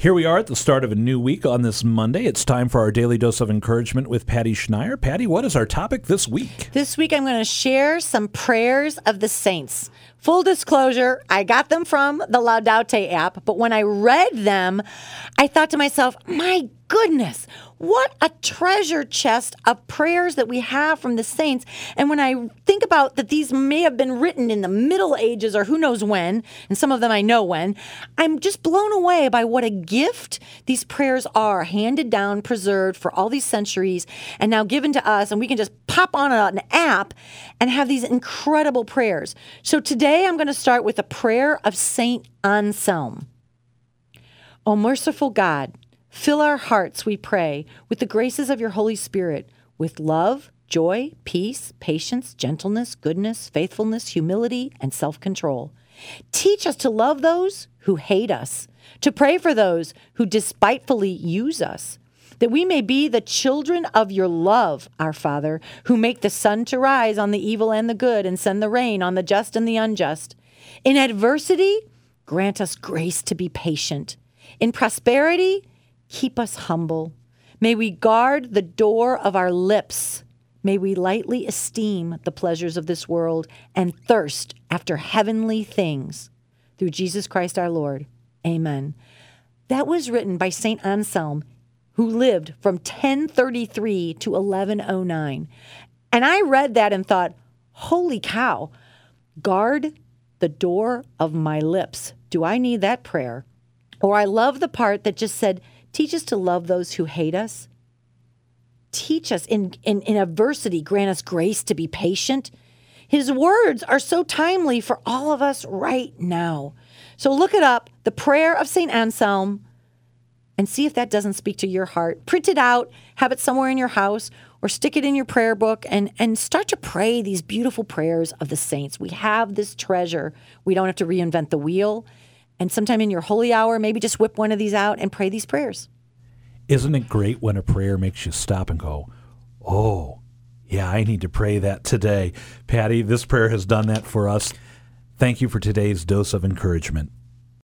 Here we are at the start of a new week on this Monday. It's time for our daily dose of encouragement with Patty Schneier. Patty, what is our topic this week? This week I'm going to share some prayers of the saints. Full disclosure, I got them from the Laudate app, but when I read them, I thought to myself, my goodness, what a treasure chest of prayers that we have from the saints. And when I think about that these may have been written in the Middle Ages or who knows when, and some of them I know when, I'm just blown away by what a gift these prayers are, handed down, preserved for all these centuries, and now given to us. And we can just pop on an app and have these incredible prayers. So today I'm going to start with a prayer of Saint Anselm. O merciful God, Fill our hearts, we pray, with the graces of your Holy Spirit, with love, joy, peace, patience, gentleness, goodness, faithfulness, humility, and self control. Teach us to love those who hate us, to pray for those who despitefully use us, that we may be the children of your love, our Father, who make the sun to rise on the evil and the good and send the rain on the just and the unjust. In adversity, grant us grace to be patient. In prosperity, keep us humble. May we guard the door of our lips. May we lightly esteem the pleasures of this world and thirst after heavenly things. Through Jesus Christ our Lord. Amen. That was written by St. Anselm, who lived from 1033 to 1109. And I read that and thought, holy cow, guard the door of my lips. Do I need that prayer? Or I love the part that just said, Teach us to love those who hate us. Teach us in, in, in adversity, grant us grace to be patient. His words are so timely for all of us right now. So look it up, the prayer of St. Anselm, and see if that doesn't speak to your heart. Print it out, have it somewhere in your house, or stick it in your prayer book and, and start to pray these beautiful prayers of the saints. We have this treasure. We don't have to reinvent the wheel and sometime in your holy hour, maybe just whip one of these out and pray these prayers. Isn't it great when a prayer makes you stop and go, oh, yeah, I need to pray that today? Patty, this prayer has done that for us. Thank you for today's dose of encouragement.